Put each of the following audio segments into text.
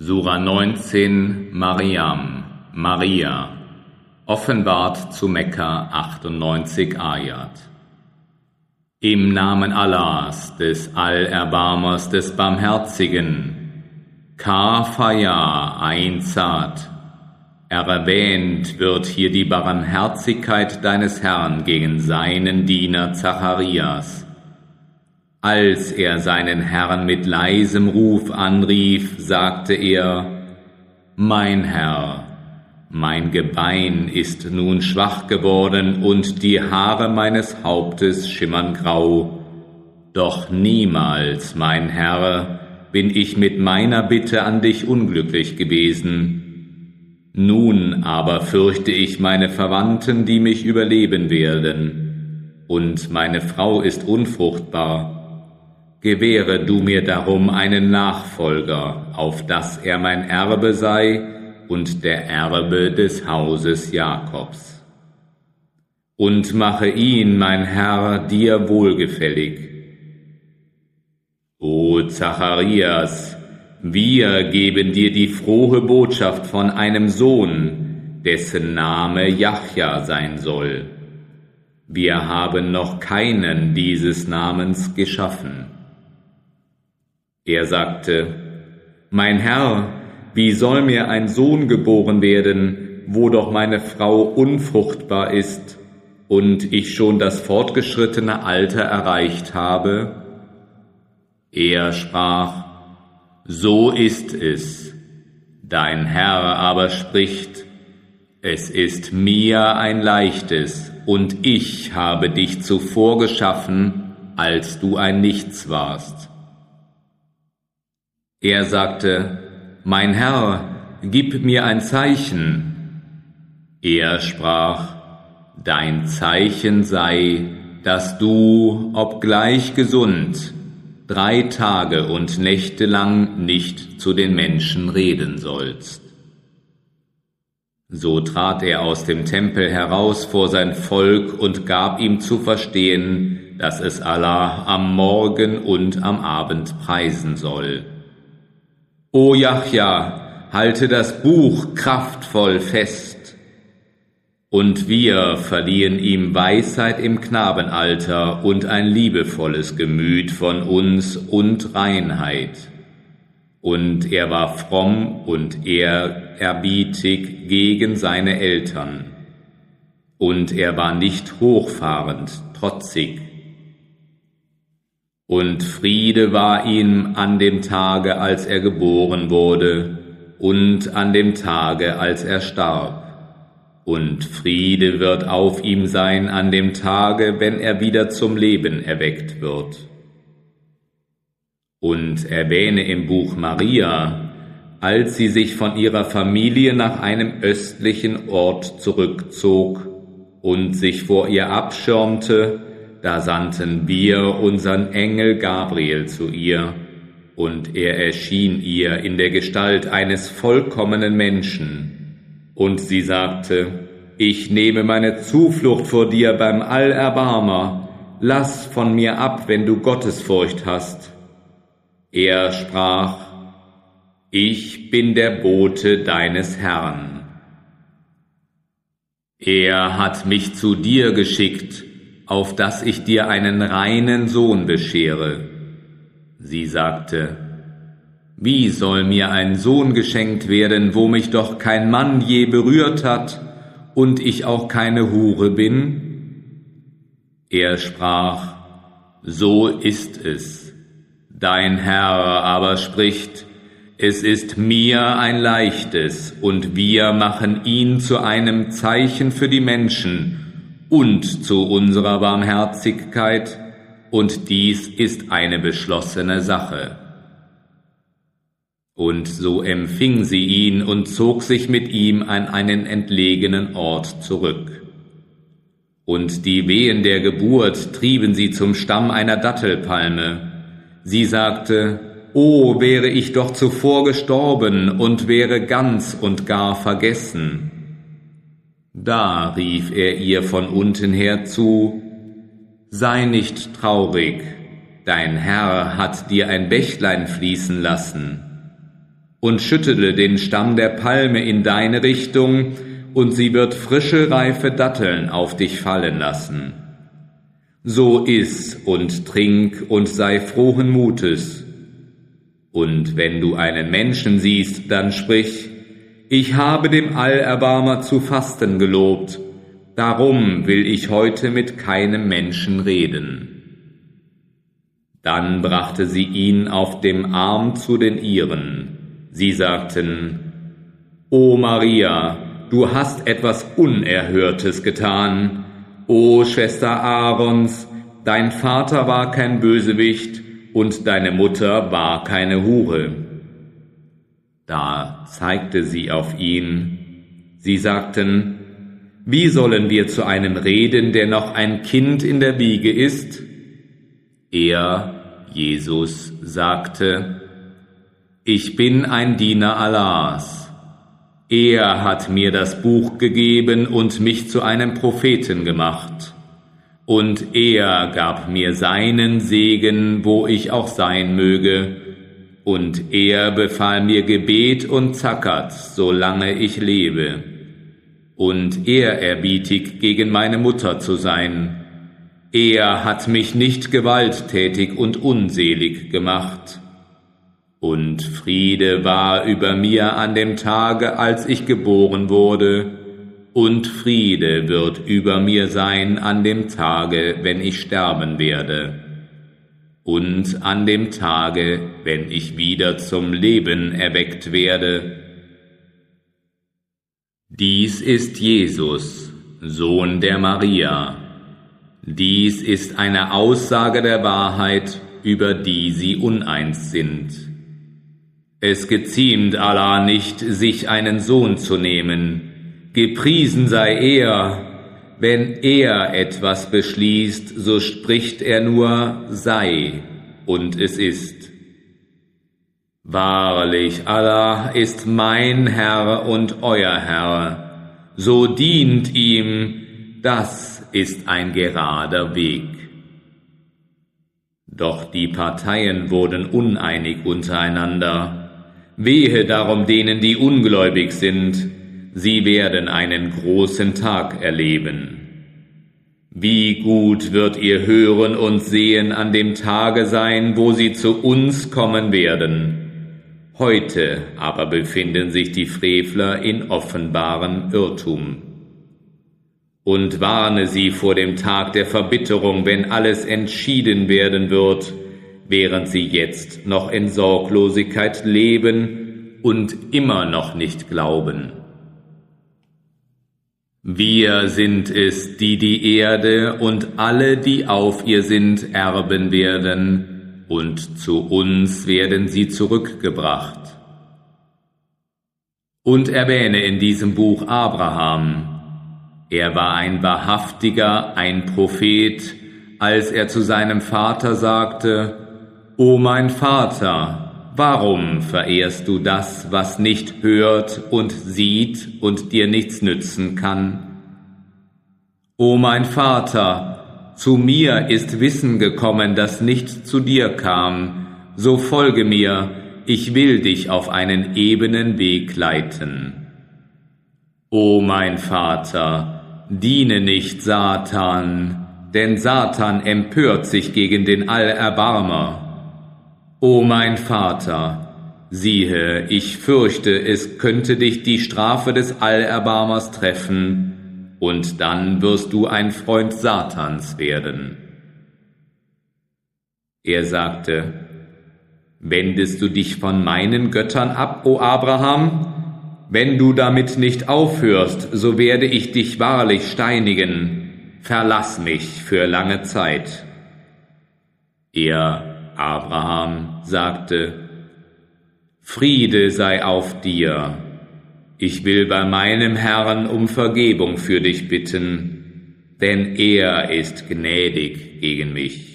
Sura 19 Mariam Maria. Offenbart zu Mekka 98 Ayat. Im Namen Allahs, des Allerbarmers, des Barmherzigen, Kafaya ein Zad, erwähnt wird hier die Barmherzigkeit deines Herrn gegen seinen Diener Zacharias, als er seinen Herrn mit leisem Ruf anrief, sagte er, Mein Herr, mein Gebein ist nun schwach geworden und die Haare meines Hauptes schimmern grau. Doch niemals, mein Herr, bin ich mit meiner Bitte an dich unglücklich gewesen. Nun aber fürchte ich meine Verwandten, die mich überleben werden, und meine Frau ist unfruchtbar gewähre du mir darum einen Nachfolger, auf dass er mein Erbe sei und der Erbe des Hauses Jakobs. Und mache ihn, mein Herr, dir wohlgefällig. O Zacharias, wir geben dir die frohe Botschaft von einem Sohn, dessen Name Jachja sein soll. Wir haben noch keinen dieses Namens geschaffen. Er sagte, Mein Herr, wie soll mir ein Sohn geboren werden, wo doch meine Frau unfruchtbar ist und ich schon das fortgeschrittene Alter erreicht habe? Er sprach, So ist es. Dein Herr aber spricht, es ist mir ein leichtes, und ich habe dich zuvor geschaffen, als du ein Nichts warst. Er sagte, Mein Herr, gib mir ein Zeichen. Er sprach, Dein Zeichen sei, dass du, obgleich gesund, drei Tage und Nächte lang nicht zu den Menschen reden sollst. So trat er aus dem Tempel heraus vor sein Volk und gab ihm zu verstehen, dass es Allah am Morgen und am Abend preisen soll. O Jachja, halte das Buch kraftvoll fest. Und wir verliehen ihm Weisheit im Knabenalter und ein liebevolles Gemüt von uns und Reinheit. Und er war fromm und ehrerbietig gegen seine Eltern. Und er war nicht hochfahrend, trotzig und Friede war ihm an dem Tage, als er geboren wurde, und an dem Tage, als er starb. Und Friede wird auf ihm sein an dem Tage, wenn er wieder zum Leben erweckt wird. Und erwähne im Buch Maria, als sie sich von ihrer Familie nach einem östlichen Ort zurückzog und sich vor ihr abschirmte, da sandten wir unseren Engel Gabriel zu ihr, und er erschien ihr in der Gestalt eines vollkommenen Menschen. Und sie sagte, ich nehme meine Zuflucht vor dir beim Allerbarmer, lass von mir ab, wenn du Gottesfurcht hast. Er sprach, ich bin der Bote deines Herrn. Er hat mich zu dir geschickt, auf dass ich dir einen reinen Sohn beschere. Sie sagte, Wie soll mir ein Sohn geschenkt werden, wo mich doch kein Mann je berührt hat und ich auch keine Hure bin? Er sprach, So ist es. Dein Herr aber spricht, es ist mir ein leichtes, und wir machen ihn zu einem Zeichen für die Menschen, und zu unserer Barmherzigkeit, und dies ist eine beschlossene Sache. Und so empfing sie ihn und zog sich mit ihm an einen entlegenen Ort zurück. Und die Wehen der Geburt trieben sie zum Stamm einer Dattelpalme. Sie sagte, O wäre ich doch zuvor gestorben und wäre ganz und gar vergessen. Da rief er ihr von unten her zu, Sei nicht traurig, dein Herr hat dir ein Bächlein fließen lassen. und schüttele den Stamm der Palme in deine Richtung, und sie wird frische, reife Datteln auf dich fallen lassen. So iss und trink und sei frohen Mutes. Und wenn du einen Menschen siehst, dann sprich, ich habe dem Allerbarmer zu fasten gelobt, darum will ich heute mit keinem Menschen reden. Dann brachte sie ihn auf dem Arm zu den ihren. Sie sagten, O Maria, du hast etwas Unerhörtes getan. O Schwester Aarons, dein Vater war kein Bösewicht und deine Mutter war keine Hure. Da zeigte sie auf ihn. Sie sagten, wie sollen wir zu einem reden, der noch ein Kind in der Wiege ist? Er, Jesus, sagte, Ich bin ein Diener Allahs. Er hat mir das Buch gegeben und mich zu einem Propheten gemacht. Und er gab mir seinen Segen, wo ich auch sein möge. Und er befahl mir Gebet und Zackert, solange ich lebe. Und ehrerbietig gegen meine Mutter zu sein er hat mich nicht gewalttätig und unselig gemacht. Und Friede war über mir an dem Tage, als ich geboren wurde, und Friede wird über mir sein an dem Tage, wenn ich sterben werde, und an dem Tage, wenn ich wieder zum Leben erweckt werde. Dies ist Jesus, Sohn der Maria, dies ist eine Aussage der Wahrheit, über die sie uneins sind. Es geziemt Allah nicht, sich einen Sohn zu nehmen. Gepriesen sei er. Wenn er etwas beschließt, so spricht er nur sei, und es ist. Wahrlich, Allah ist mein Herr und euer Herr. So dient ihm, das ist ein gerader Weg. Doch die Parteien wurden uneinig untereinander. Wehe darum denen, die ungläubig sind, sie werden einen großen Tag erleben. Wie gut wird ihr hören und sehen an dem Tage sein, wo sie zu uns kommen werden. Heute aber befinden sich die Frevler in offenbarem Irrtum und warne sie vor dem Tag der Verbitterung, wenn alles entschieden werden wird, während sie jetzt noch in Sorglosigkeit leben und immer noch nicht glauben. Wir sind es, die die Erde und alle, die auf ihr sind, erben werden, und zu uns werden sie zurückgebracht. Und erwähne in diesem Buch Abraham, er war ein wahrhaftiger, ein Prophet, als er zu seinem Vater sagte, O mein Vater, warum verehrst du das, was nicht hört und sieht und dir nichts nützen kann? O mein Vater, zu mir ist Wissen gekommen, das nicht zu dir kam, so folge mir, ich will dich auf einen ebenen Weg leiten. O mein Vater, diene nicht Satan, denn Satan empört sich gegen den Allerbarmer. O mein Vater, siehe, ich fürchte, es könnte dich die Strafe des Allerbarmers treffen, und dann wirst du ein Freund Satans werden. Er sagte, Wendest du dich von meinen Göttern ab, o Abraham? Wenn du damit nicht aufhörst, so werde ich dich wahrlich steinigen. Verlass mich für lange Zeit. Er, Abraham, sagte, Friede sei auf dir. Ich will bei meinem Herrn um Vergebung für dich bitten, denn er ist gnädig gegen mich.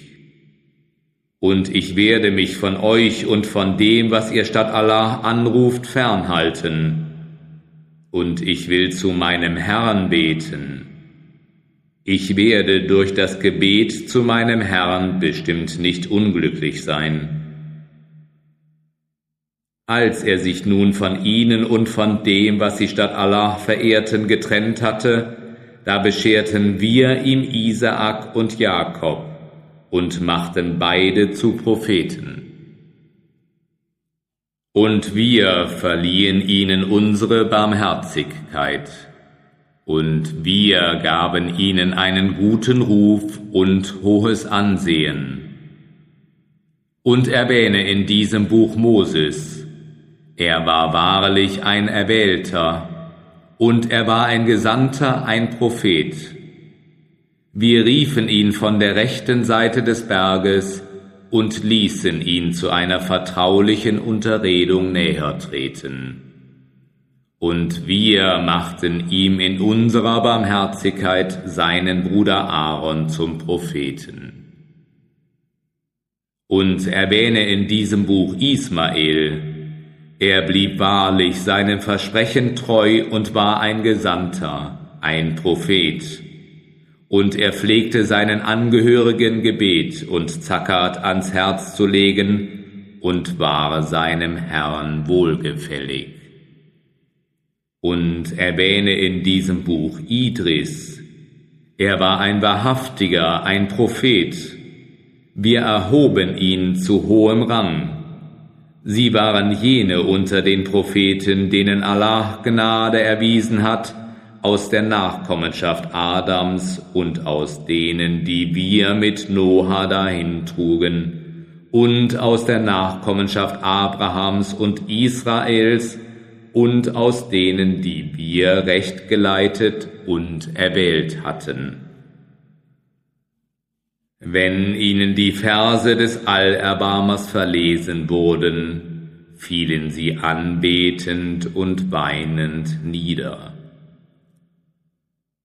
Und ich werde mich von euch und von dem, was ihr statt Allah anruft, fernhalten und ich will zu meinem Herrn beten. Ich werde durch das Gebet zu meinem Herrn bestimmt nicht unglücklich sein. Als er sich nun von ihnen und von dem, was sie statt Allah verehrten, getrennt hatte, da bescherten wir ihm Isaak und Jakob und machten beide zu Propheten. Und wir verliehen ihnen unsere Barmherzigkeit, und wir gaben ihnen einen guten Ruf und hohes Ansehen. Und erwähne in diesem Buch Moses, er war wahrlich ein Erwählter, und er war ein Gesandter, ein Prophet. Wir riefen ihn von der rechten Seite des Berges und ließen ihn zu einer vertraulichen Unterredung näher treten. Und wir machten ihm in unserer Barmherzigkeit seinen Bruder Aaron zum Propheten. Und erwähne in diesem Buch Ismael, er blieb wahrlich seinem Versprechen treu und war ein Gesandter, ein Prophet. Und er pflegte seinen Angehörigen Gebet und Zackert ans Herz zu legen und war seinem Herrn wohlgefällig. Und erwähne in diesem Buch Idris. Er war ein wahrhaftiger, ein Prophet. Wir erhoben ihn zu hohem Rang Sie waren jene unter den Propheten, denen Allah Gnade erwiesen hat, aus der Nachkommenschaft Adams und aus denen, die wir mit Noah dahin trugen, und aus der Nachkommenschaft Abrahams und Israels und aus denen, die wir recht geleitet und erwählt hatten. Wenn ihnen die Verse des Allerbarmers verlesen wurden, fielen sie anbetend und weinend nieder.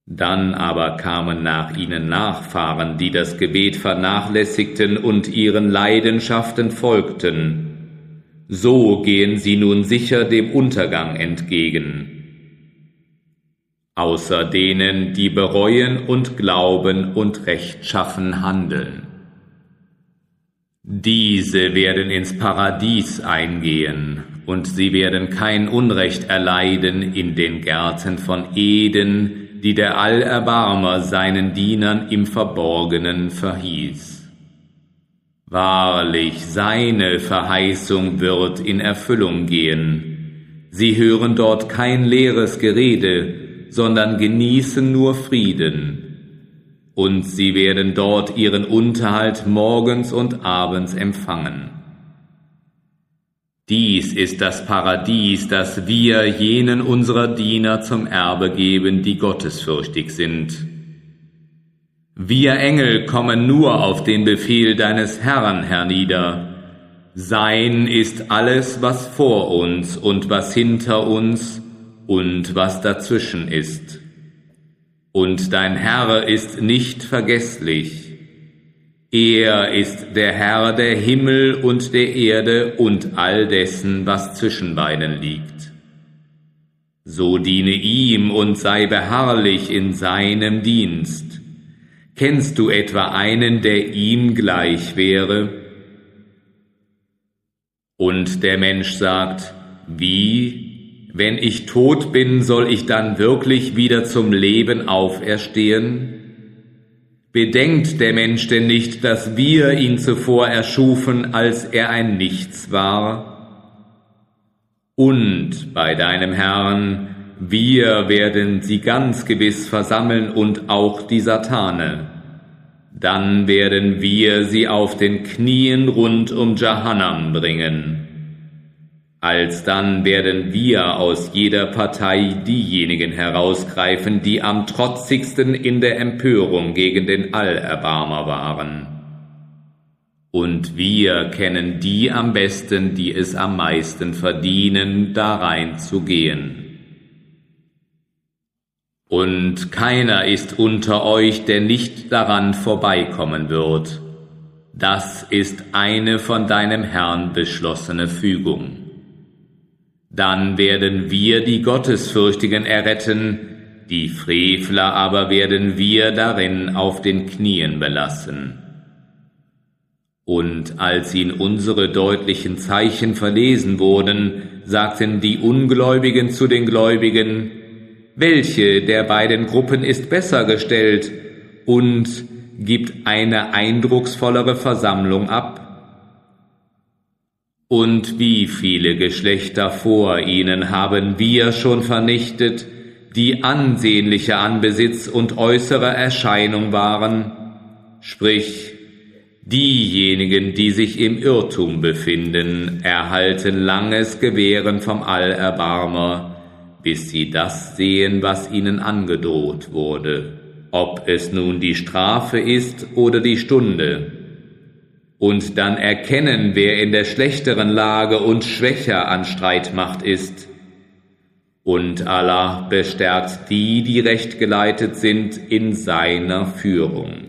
Dann aber kamen nach ihnen Nachfahren, die das Gebet vernachlässigten und ihren Leidenschaften folgten. So gehen sie nun sicher dem Untergang entgegen außer denen, die bereuen und glauben und rechtschaffen handeln. Diese werden ins Paradies eingehen, und sie werden kein Unrecht erleiden in den Gärten von Eden, die der Allerbarmer seinen Dienern im Verborgenen verhieß. Wahrlich, seine Verheißung wird in Erfüllung gehen. Sie hören dort kein leeres Gerede, sondern genießen nur Frieden. Und sie werden dort ihren Unterhalt morgens und abends empfangen. Dies ist das Paradies, das wir jenen unserer Diener zum Erbe geben, die gottesfürchtig sind. Wir Engel kommen nur auf den Befehl deines Herrn hernieder. Sein ist alles, was vor uns und was hinter uns und was dazwischen ist. Und dein Herr ist nicht vergesslich. Er ist der Herr der Himmel und der Erde und all dessen, was zwischen beiden liegt. So diene ihm und sei beharrlich in seinem Dienst. Kennst du etwa einen, der ihm gleich wäre? Und der Mensch sagt, wie wenn ich tot bin, soll ich dann wirklich wieder zum Leben auferstehen? Bedenkt der Mensch denn nicht, dass wir ihn zuvor erschufen, als er ein Nichts war? Und bei deinem Herrn, wir werden sie ganz gewiss versammeln und auch die Satane. Dann werden wir sie auf den Knien rund um Jahannam bringen. Alsdann werden wir aus jeder Partei diejenigen herausgreifen, die am trotzigsten in der Empörung gegen den Allerbarmer waren. Und wir kennen die am besten, die es am meisten verdienen, darein zu gehen. Und keiner ist unter euch, der nicht daran vorbeikommen wird. Das ist eine von deinem Herrn beschlossene Fügung. Dann werden wir die Gottesfürchtigen erretten, die Frevler aber werden wir darin auf den Knien belassen. Und als ihnen unsere deutlichen Zeichen verlesen wurden, sagten die Ungläubigen zu den Gläubigen, welche der beiden Gruppen ist besser gestellt und gibt eine eindrucksvollere Versammlung ab? Und wie viele Geschlechter vor ihnen haben wir schon vernichtet, die ansehnlicher an Besitz und äußere Erscheinung waren, sprich diejenigen, die sich im Irrtum befinden, erhalten langes Gewähren vom Allerbarmer, bis sie das sehen, was ihnen angedroht wurde, ob es nun die Strafe ist oder die Stunde, und dann erkennen, wer in der schlechteren Lage und schwächer an Streitmacht ist, und Allah bestärkt die, die recht geleitet sind, in seiner Führung.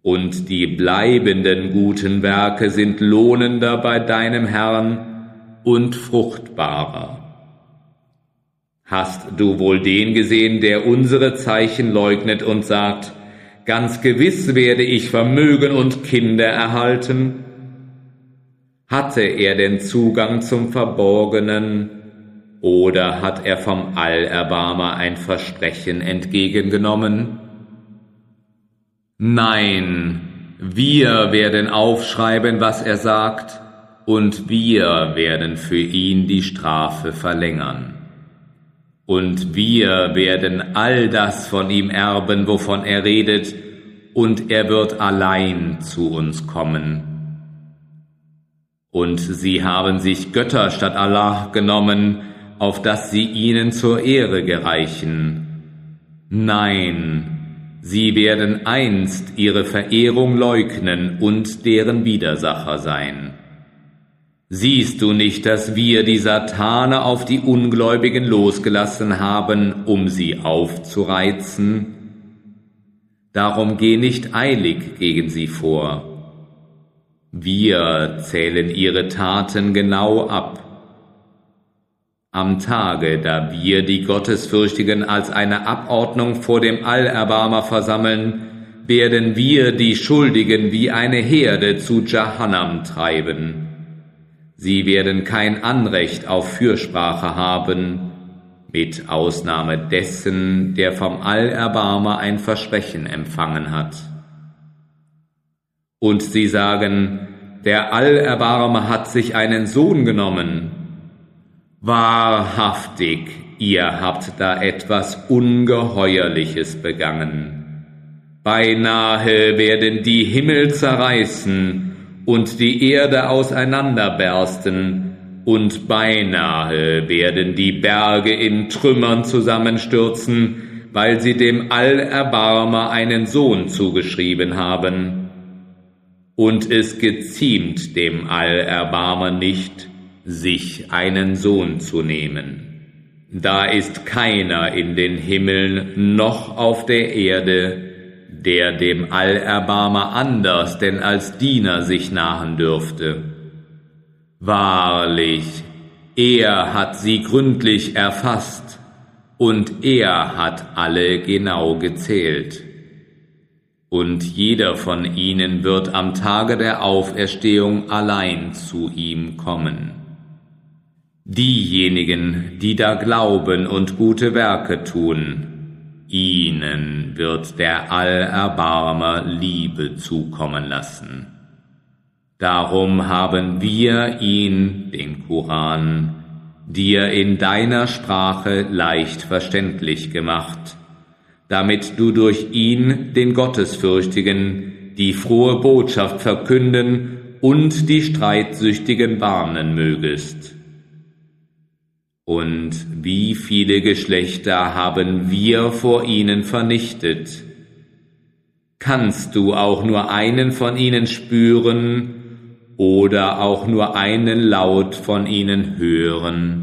Und die bleibenden guten Werke sind lohnender bei deinem Herrn und fruchtbarer. Hast du wohl den gesehen, der unsere Zeichen leugnet und sagt, ganz gewiss werde ich Vermögen und Kinder erhalten? Hatte er denn Zugang zum Verborgenen, oder hat er vom Allerbarmer ein Versprechen entgegengenommen? Nein, wir werden aufschreiben, was er sagt, und wir werden für ihn die Strafe verlängern. Und wir werden all das von ihm erben, wovon er redet, und er wird allein zu uns kommen. Und sie haben sich Götter statt Allah genommen, auf dass sie ihnen zur Ehre gereichen. Nein, sie werden einst ihre Verehrung leugnen und deren Widersacher sein. Siehst du nicht, dass wir die Satane auf die Ungläubigen losgelassen haben, um sie aufzureizen? Darum geh nicht eilig gegen sie vor. Wir zählen ihre Taten genau ab am Tage, da wir die Gottesfürchtigen als eine Abordnung vor dem Allerbarmer versammeln, werden wir die Schuldigen wie eine Herde zu Jahannam treiben. Sie werden kein Anrecht auf Fürsprache haben, mit Ausnahme dessen, der vom Allerbarmer ein Versprechen empfangen hat. Und sie sagen, der Allerbarmer hat sich einen Sohn genommen, Wahrhaftig, ihr habt da etwas Ungeheuerliches begangen. Beinahe werden die Himmel zerreißen und die Erde auseinanderbersten, und beinahe werden die Berge in Trümmern zusammenstürzen, weil sie dem Allerbarmer einen Sohn zugeschrieben haben. Und es geziemt dem Allerbarmer nicht, sich einen Sohn zu nehmen. Da ist keiner in den Himmeln noch auf der Erde, der dem Allerbarmer anders denn als Diener sich nahen dürfte. Wahrlich, er hat sie gründlich erfasst, und er hat alle genau gezählt. Und jeder von ihnen wird am Tage der Auferstehung allein zu ihm kommen. Diejenigen, die da glauben und gute Werke tun, ihnen wird der Allerbarmer Liebe zukommen lassen. Darum haben wir ihn, den Koran, dir in deiner Sprache leicht verständlich gemacht, damit du durch ihn den Gottesfürchtigen die frohe Botschaft verkünden und die Streitsüchtigen warnen mögest. Und wie viele Geschlechter haben wir vor ihnen vernichtet? Kannst du auch nur einen von ihnen spüren oder auch nur einen Laut von ihnen hören?